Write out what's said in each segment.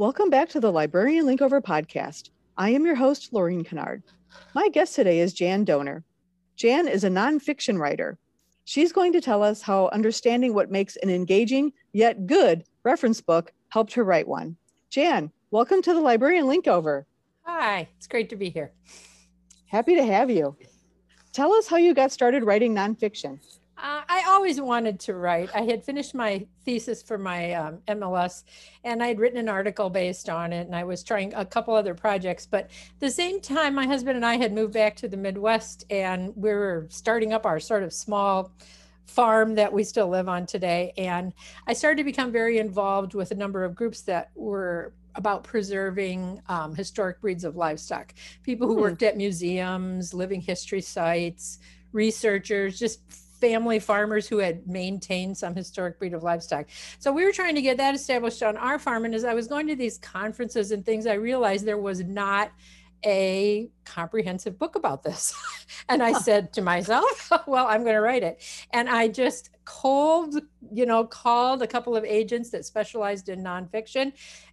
Welcome back to the Librarian Linkover podcast. I am your host, Laureen Kennard. My guest today is Jan Dohner. Jan is a nonfiction writer. She's going to tell us how understanding what makes an engaging yet good reference book helped her write one. Jan, welcome to the Librarian Linkover. Hi, it's great to be here. Happy to have you. Tell us how you got started writing nonfiction. Uh, I always wanted to write. I had finished my thesis for my um, MLS and I had written an article based on it and I was trying a couple other projects. But at the same time, my husband and I had moved back to the Midwest and we were starting up our sort of small farm that we still live on today. And I started to become very involved with a number of groups that were about preserving um, historic breeds of livestock. People who hmm. worked at museums, living history sites, researchers, just family farmers who had maintained some historic breed of livestock. So we were trying to get that established on our farm. And as I was going to these conferences and things, I realized there was not a comprehensive book about this. and I said to myself, well, I'm going to write it. And I just cold, you know, called a couple of agents that specialized in nonfiction.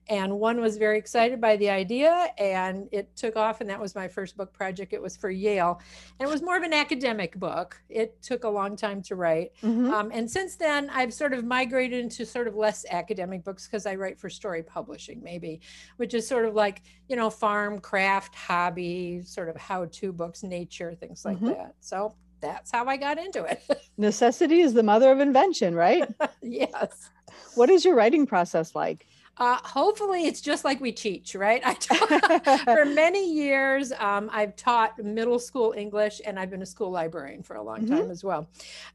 And one was very excited by the idea and it took off. And that was my first book project. It was for Yale. And it was more of an academic book. It took a long time to write. Mm-hmm. Um, and since then, I've sort of migrated into sort of less academic books because I write for Storey publishing, maybe, which is sort of like, you know, farm, craft, hobby, sort of how to books, nature, things like mm-hmm. that. So that's how I got into it. Necessity is the mother of invention, right? yes. What is your writing process like? Uh, hopefully, it's just like we teach, right? I taught, for many years, um, I've taught middle school English, and I've been a school librarian for a long mm-hmm. time as well.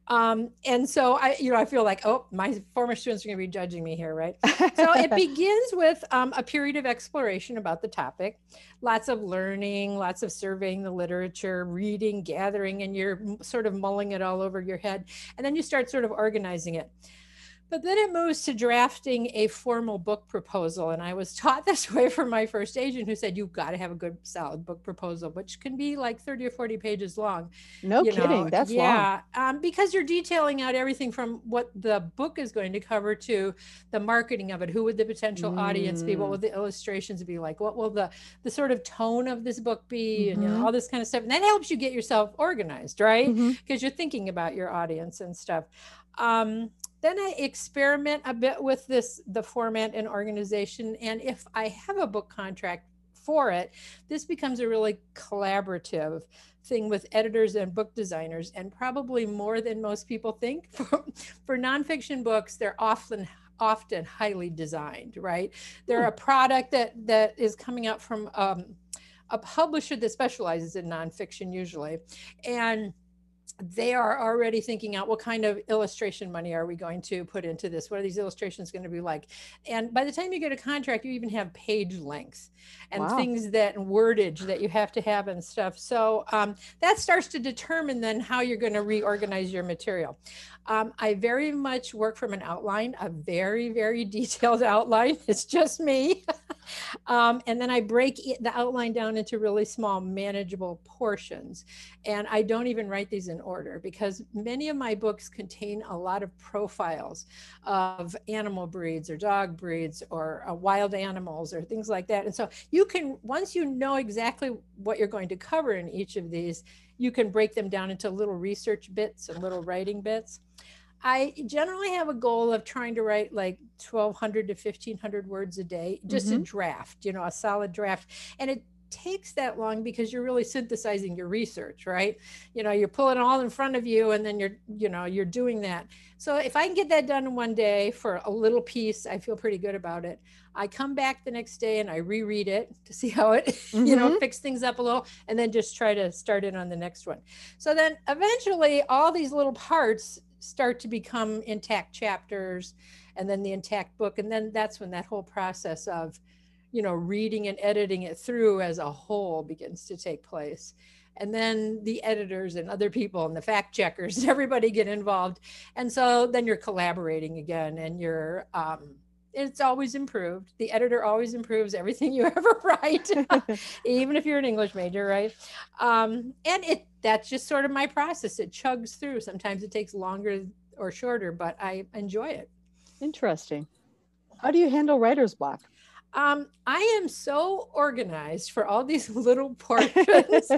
Um, and so, I, you know, I feel like, oh, my former students are going to be judging me here, right? so it begins with um, a period of exploration about the topic, lots of learning, lots of surveying the literature, reading, gathering, and you're sort of mulling it all over your head, and then you start sort of organizing it. But then it moves to drafting a formal book proposal. And I was taught this way from my first agent who said, You've got to have a good, solid book proposal, which can be like 30 or 40 pages long. No kidding. Know? That's yeah. Um, because you're detailing out everything from what the book is going to cover to the marketing of it. Who would the potential mm. audience be? What would the illustrations be like? What will the, the sort of tone of this book be? Mm-hmm. And you know, mm-hmm. all this kind of stuff. And that helps you get yourself organized, right? Because mm-hmm. you're thinking about your audience and stuff. Um, then I experiment a bit with this, the format and organization. And if I have a book contract for it, this becomes a really collaborative thing with editors and book designers, and probably more than most people think. For, for nonfiction books, they're often often highly designed, right? They're hmm. a product that that is coming out from um, a publisher that specializes in nonfiction usually, and they are already thinking out what kind of illustration money are we going to put into this? What are these illustrations going to be like? And by the time you get a contract, you even have page length and wow. things that wordage that you have to have and stuff. So um, that starts to determine then how you're going to reorganize your material. Um, I very much work from an outline, a very, very detailed outline. It's just me. um, and then I break it, the outline down into really small, manageable portions. And I don't even write these in order because many of my books contain a lot of profiles of animal breeds or dog breeds or uh, wild animals or things like that. And so you can, once you know exactly what you're going to cover in each of these, you can break them down into little research bits and little writing bits. I generally have a goal of trying to write like 1200 to 1500 words a day, just mm-hmm. a draft, you know, a solid draft. And it takes that long because you're really synthesizing your research, right? You know, you're pulling all in front of you and then you're, you know, you're doing that. So if I can get that done in one day for a little piece, I feel pretty good about it. I come back the next day and I reread it to see how it, mm-hmm. you know, mm-hmm. fix things up a little and then just try to start it on the next one. So then eventually all these little parts start to become intact chapters and then the intact book. And then that's when that whole process of, you know, reading and editing it through as a whole begins to take place. And then the editors and other people and the fact checkers, everybody get involved. And so then you're collaborating again and you're, um, it's always improved. The editor always improves everything you ever write, even if you're an English major, right? Um, and it that's just sort of my process. It chugs through. Sometimes it takes longer or shorter, but I enjoy it. Interesting. How do you handle writer's block? Um, I am so organized for all these little portions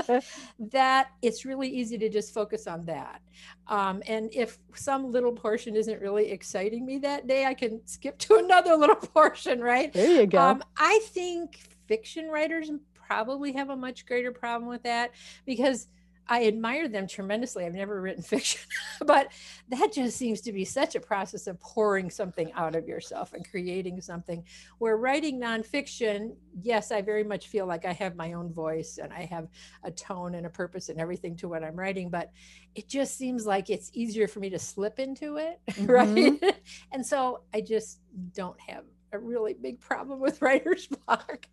that it's really easy to just focus on that. Um, and if some little portion isn't really exciting me that day, I can skip to another little portion, right? There you go. Um, I think fiction writers probably have a much greater problem with that because I admire them tremendously. I've never written fiction, but that just seems to be such a process of pouring something out of yourself and creating something. Where writing nonfiction, yes, I very much feel like I have my own voice and I have a tone and a purpose and everything to what I'm writing, but it just seems like it's easier for me to slip into it, mm-hmm. right? and so I just don't have a really big problem with writer's block.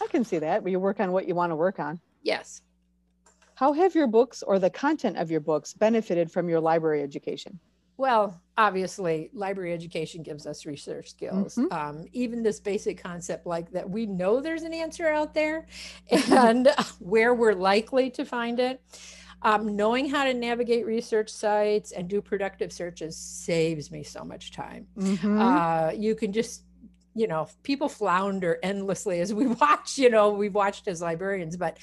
I can see that. But you work on what you want to work on. Yes. How have your books or the content of your books benefited from your library education? Well, obviously, library education gives us research skills. Mm-hmm. Um, even this basic concept, like that, we know there's an answer out there and where we're likely to find it. Um, knowing how to navigate research sites and do productive searches saves me so much time. Mm-hmm. Uh, you can just you know people flounder endlessly as we watch you know we've watched as librarians but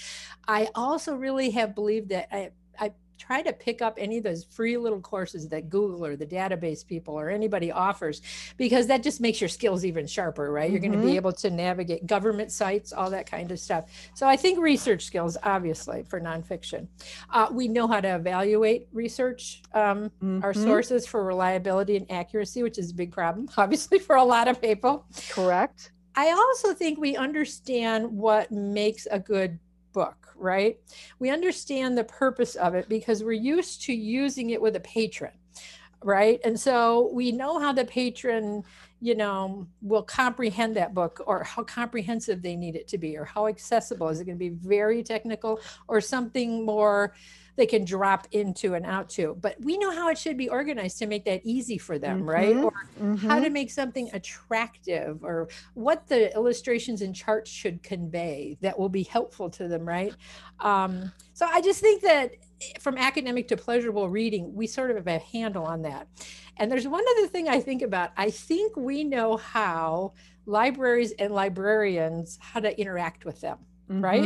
i also really have believed that i i try to pick up any of those free little courses that Google or the database people or anybody offers, because that just makes your skills even sharper, right? Mm-hmm. You're going to be able to navigate government sites, all that kind of stuff. So I think research skills, obviously, for nonfiction. Uh, we know how to evaluate research, um, mm-hmm. our sources for reliability and accuracy, which is a big problem, obviously, for a lot of people. Correct. I also think we understand what makes a good right? We understand the purpose of it because we're used to using it with a patron, right? And so we know how the patron, you know, will comprehend that book or how comprehensive they need it to be or how accessible. Is it going to be very technical or something more? They can drop into and out to. But we know how it should be organized to make that easy for them, mm-hmm. right? Or mm-hmm. how to make something attractive or what the illustrations and charts should convey that will be helpful to them, right? Um, so I just think that from academic to pleasurable reading, we sort of have a handle on that. And there's one other thing I think about. I think we know how libraries and librarians how to interact with them mm-hmm. right?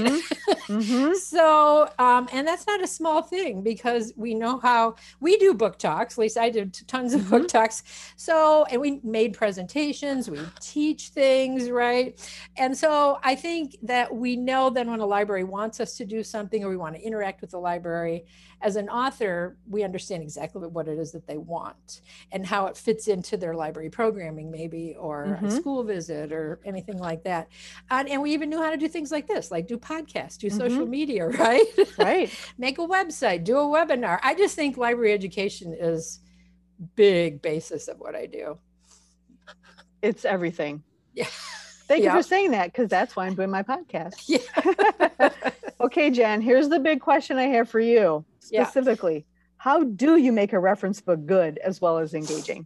mm-hmm. So, um, and that's not a small thing because we know how we do book talks. At least I did tons of book mm-hmm. talks. So, and we made presentations, we teach things, right? And so I think that we know then when a library wants us to do something or we want to interact with the library, as an author, we understand exactly what it is that they want and how it fits into their library programming, maybe, or mm-hmm. a school visit or anything like that. And, and, we even knew how to do things like this, like do podcasts, do mm-hmm. social media, right? Right. Make a website, do a webinar. I just think library education is big basis of what I do. It's everything. Yeah. Thank you for saying that because that's why I'm doing my podcast. Yeah. okay, Jen, here's the big question I have for you specifically. Yeah. How do you make a reference book good as well as engaging?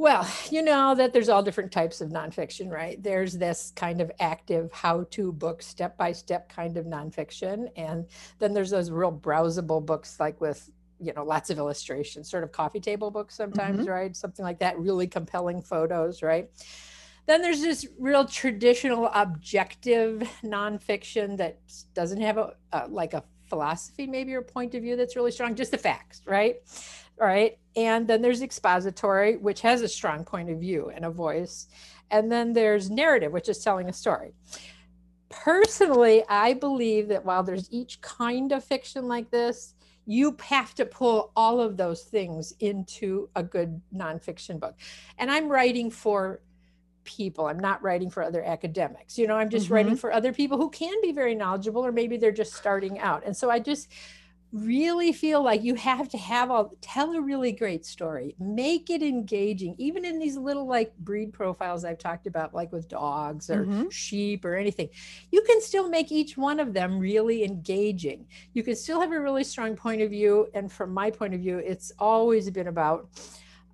Well, you know that there's all different types of nonfiction, right? There's this kind of active how to book, step by step kind of nonfiction. And then there's those real browsable books, like with, you know, lots of illustrations, sort of coffee table books sometimes, mm-hmm. right? Something like that, really compelling photos, right? Then there's this real traditional objective nonfiction that doesn't have a, a like a philosophy maybe or point of view that's really strong, just the facts, right? All right. And then there's expository, which has a strong point of view and a voice. And then there's narrative, which is telling a story. Personally, I believe that while there's each kind of fiction like this, you have to pull all of those things into a good nonfiction book. And I'm writing for people. I'm not writing for other academics. You know, I'm just mm-hmm. writing for other people who can be very knowledgeable or maybe they're just starting out. And so I just really feel like you have to have all tell a really great story make it engaging even in these little like breed profiles i've talked about like with dogs or mm-hmm. sheep or anything you can still make each one of them really engaging you can still have a really strong point of view and from my point of view it's always been about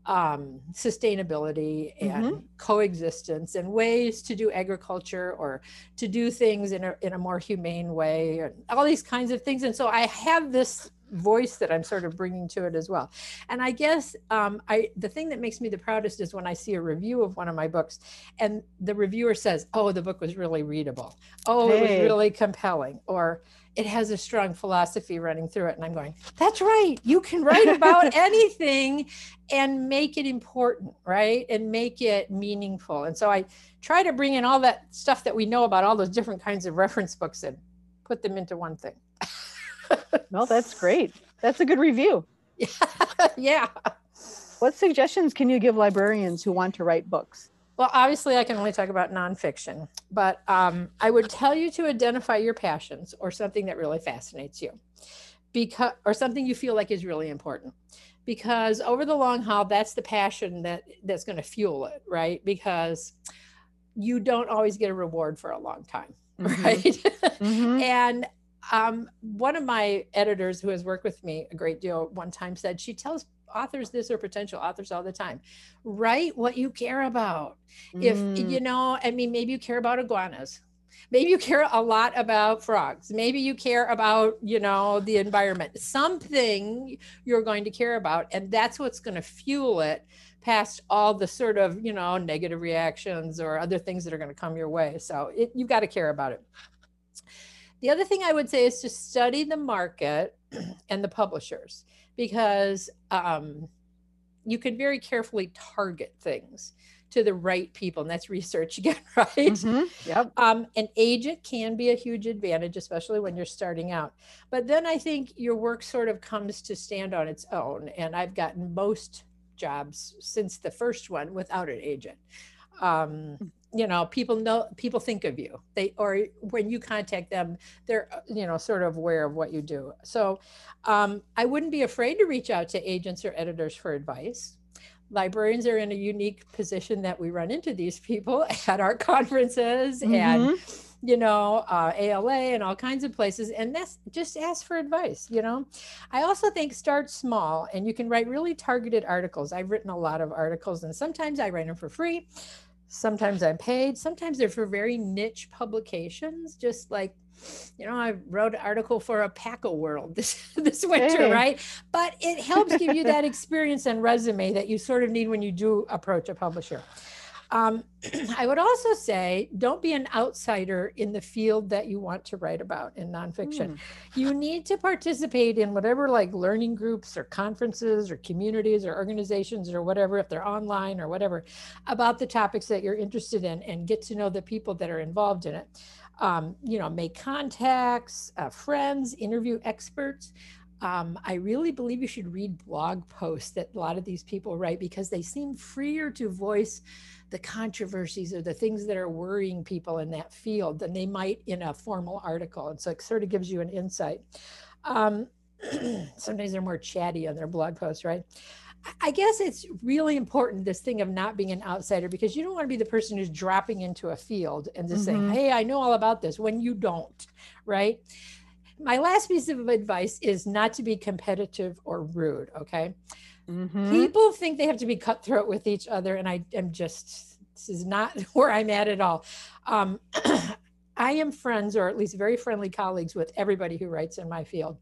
um, sustainability and mm-hmm. coexistence and ways to do agriculture or to do things in a, in a more humane way and all these kinds of things and so i have this voice that I'm sort of bringing to it as well. And I guess um, I the thing that makes me the proudest is when I see a review of one of my books, and the reviewer says, "Oh, the book was really readable. Oh, hey. it was really compelling," or it has a strong philosophy running through it. And I'm going, that's right. You can write about anything and make it important, right? And make it meaningful. And so I try to bring in all that stuff that we know about all those different kinds of reference books and put them into one thing. no, that's great. That's a good review. yeah. What suggestions can you give librarians who want to write books? Well, obviously, I can only talk about nonfiction, but um, I would tell you to identify your passions or something that really fascinates you, because or something you feel like is really important. Because over the long haul, that's the passion that that's going to fuel it, right? Because you don't always get a reward for a long time, mm-hmm. right? Mm-hmm. and um, one of my editors who has worked with me a great deal one time said she tells authors this or potential authors all the time. Write what you care about. Mm. if you know i mean maybe you care about iguanas. Maybe you care a lot about frogs. Maybe you care about you know the environment. Something you're going to care about and that's what's going to fuel it past all the sort of you know negative reactions or other things that are going to come your way. So it, you've got to care about it. The other thing i would say is to study the market and the publishers because um, you can very carefully target things to the right people and that's research again right mm-hmm. yep. um, an agent can be a huge advantage especially when you're starting out but then i think your work sort of comes to stand on its own and i've gotten most jobs since the first one without an agent um, you know people know people think of you. They or when you contact them they're you know sort of aware of what you do. So um, i wouldn't be afraid to reach out to agents or editors for advice. Librarians are in a unique position that we run into these people at our conferences mm-hmm. and you know uh, ALA and all kinds of places and that's just ask for advice you know? I also think start small and you can write really targeted articles. I've written a lot of articles and sometimes i write them for free sometimes I'm paid, sometimes they're for very niche publications, just like you know, I wrote an article for a Paco World this this winter, hey. right? But it helps give you that experience and resume that you sort of need when you do approach a publisher. Um, I would also say don't be an outsider in the field that you want to write about in nonfiction. Mm. You need to participate in whatever like learning groups or conferences or communities or organizations or whatever, if they're online or whatever, about the topics that you're interested in and get to know the people that are involved in it. Um, you know, make contacts, uh, friends, interview experts. Um, I really believe you should read blog posts that a lot of these people write because they seem freer to voice the controversies or the things that are worrying people in that field than they might in a formal article. And so it sort of gives you an insight. Um, sometimes they're more chatty on their blog posts, right? I guess it's really important this thing of not being an outsider because you don't want to be the person who's dropping into a field and just mm-hmm. saying, "Hey, I know all about this," when you don't, right? My last piece of advice is not to be competitive or rude. Okay, Mm-hmm. People think they have to be cutthroat with each other, and I am just this is not where I'm at at all. Um, I am friends, or at least very friendly colleagues, with everybody who writes in my field.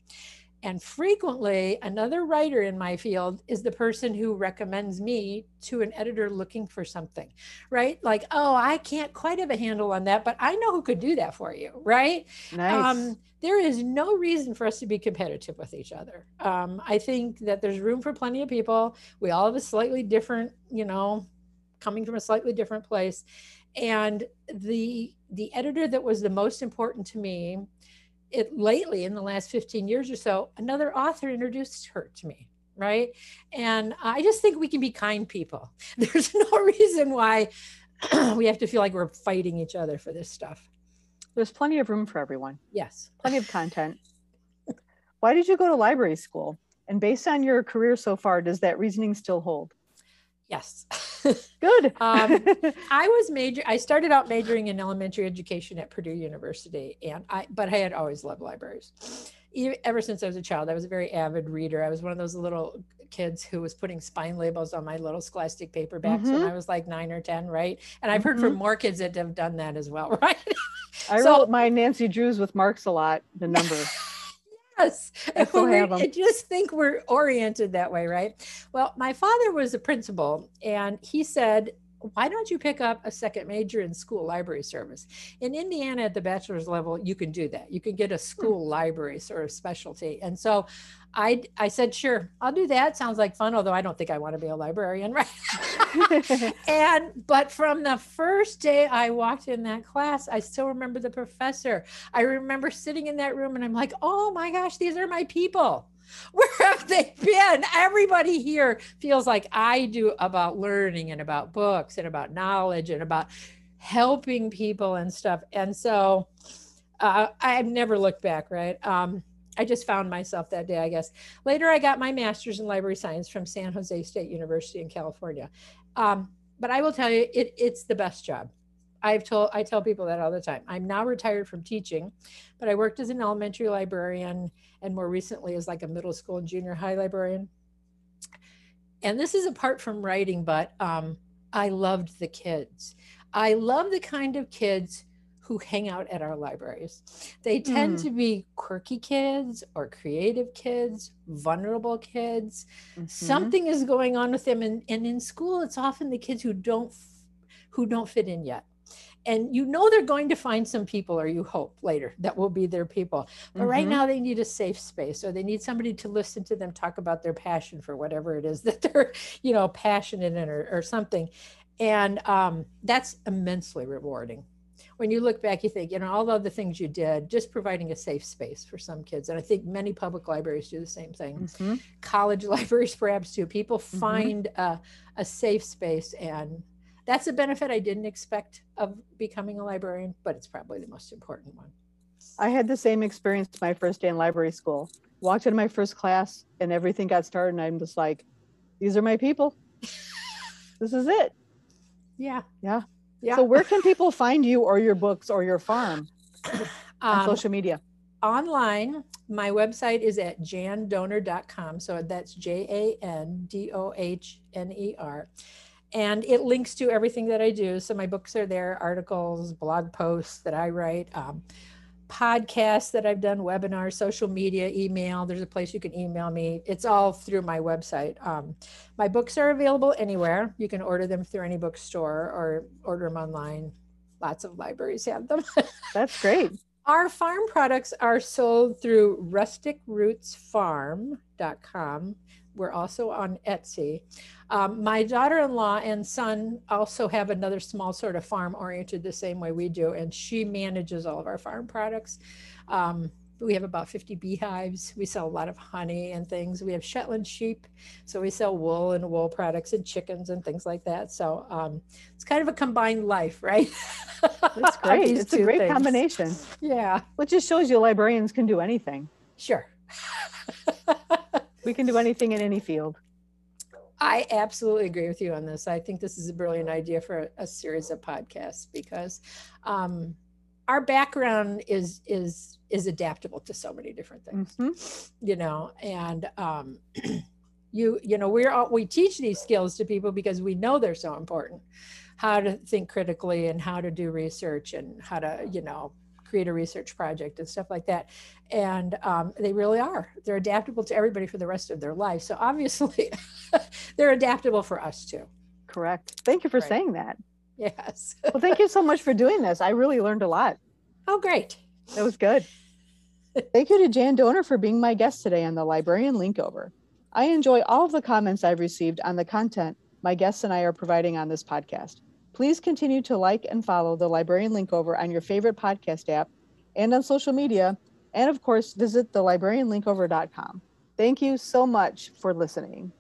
And frequently, another writer in my field is the person who recommends me to an editor looking for something, right? Like, oh, I can't quite have a handle on that, but I know who could do that for you, right? Nice. Um, there is no reason for us to be competitive with each other. Um, I think that there's room for plenty of people. We all have a slightly different, you know, coming from a slightly different place. And the the editor that was the most important to me it lately in the last 15 years or so, another author introduced her to me. Right. And I just think we can be kind people. There's no reason why we have to feel like we're fighting each other for this stuff. There's plenty of room for everyone. Yes. Plenty of content. Why did you go to library school? And based on your career so far, does that reasoning still hold? Yes. Good. um, I was major. I started out majoring in elementary education at Purdue University, and I, but I had always loved libraries. Ever since I was a child, I was a very avid reader. I was one of those little kids who was putting spine labels on my little scholastic paperbacks mm-hmm. when I was like nine or ten, right? And I've heard mm-hmm. from more kids that have done that as well, right? I so, wrote my Nancy Drews with marks a lot. The number. Yes, still we. I just think we're oriented that way, right? Well, my father was a principal, and he said, "Why don't you pick up a second major in school library service?" In Indiana, at the bachelor's level, you can do that. You can get a hmm. school library sort of specialty, and so I I said, "Sure, I'll do that. Sounds like fun." Although I don't think I want to be a librarian, right? and but from the first day I walked in that class, I still remember the professor. I remember sitting in that room and I'm like, oh my gosh, these are my people. Where have they been? Everybody here feels like I do about learning and about books and about knowledge and about helping people and stuff. And so uh, I've never looked back, right? Um, I just found myself that day, I guess. Later, I got my master's in library science from San Jose State University in California. Um, but I will tell you, it, it's the best job. I've told I tell people that all the time. I'm now retired from teaching, but I worked as an elementary librarian and more recently as like a middle school and junior high librarian. And this is apart from writing, but um, I loved the kids. I love the kind of kids who hang out at our libraries. They tend Mm. to be quirky kids or creative kids, vulnerable kids. Mhm. Something is going on with them, and, and in school, it's often the kids who don't who don't fit in yet. And you know they're going to find some people, or you hope later that will be their people. But right Mhm. now, they need a safe space, or they need somebody to listen to them talk about their passion for whatever it is that they're, you know, passionate in, or, or something. And um, that's immensely rewarding when you look back, you think, you know, all of the things you did, just providing a safe space for some kids. And I think many public libraries do the same thing. Mhm. College libraries, perhaps too. People Mm-hmm. find a, a safe space. And that's a benefit I didn't expect of becoming a librarian, but it's probably the most important one. I had the same experience my first day in library school. Walked into my first class and everything got started, and I'm just like, these are my people. this is it. Yeah. Yeah. Yeah. So where can people find you or your books or your farm on Um, social media? online my website is at jandohner.com so that's j-a-n-d-o-h-n-e-r and it links to everything that i do. So my books are there articles blog posts that i write um, podcasts that i've done webinars social media email. There's a place you can email me. It's all through my website. Um, my books are available anywhere. You can order them through any bookstore or order them online. Lots of libraries have them. That's great. our farm products are sold through rusticrootsfarm.com. We're also on Etsy. Um, my daughter in law and son also have another small sort of farm oriented the same way we do, and she manages all of our farm products. Um, we have about 50 beehives. We sell a lot of honey and things. We have Shetland sheep, so we sell wool and wool products and chickens and things like that. So um, it's kind of a combined life, right? That's great. It's a great things. combination. Yeah. Which just shows you librarians can do anything. Sure. We can do anything in any field. I absolutely agree with you on this. I think this is a brilliant idea for a, a series of podcasts because um, our background is is is adaptable to so many different things, Mhm. you know. And um, you you know we're all, we teach these skills to people because we know they're so important. How to think critically and how to do research and how to you know create a research project and stuff like that. And um, they really are. They're adaptable to everybody for the rest of their life. So obviously, they're adaptable for us too. Correct. Thank you for Right. saying that. Yes. Well, thank you so much for doing this. I really learned a lot. oh, great. That was good. Thank you to Jan Dohner for being my guest today on the Librarian Linkover. I enjoy all of the comments I've received on the content my guests and I are providing on this podcast. Please continue to like and follow the Librarian Linkover on your favorite podcast app and on social media. And of course, visit thelibrarianlinkover.com. Thank you so much for listening.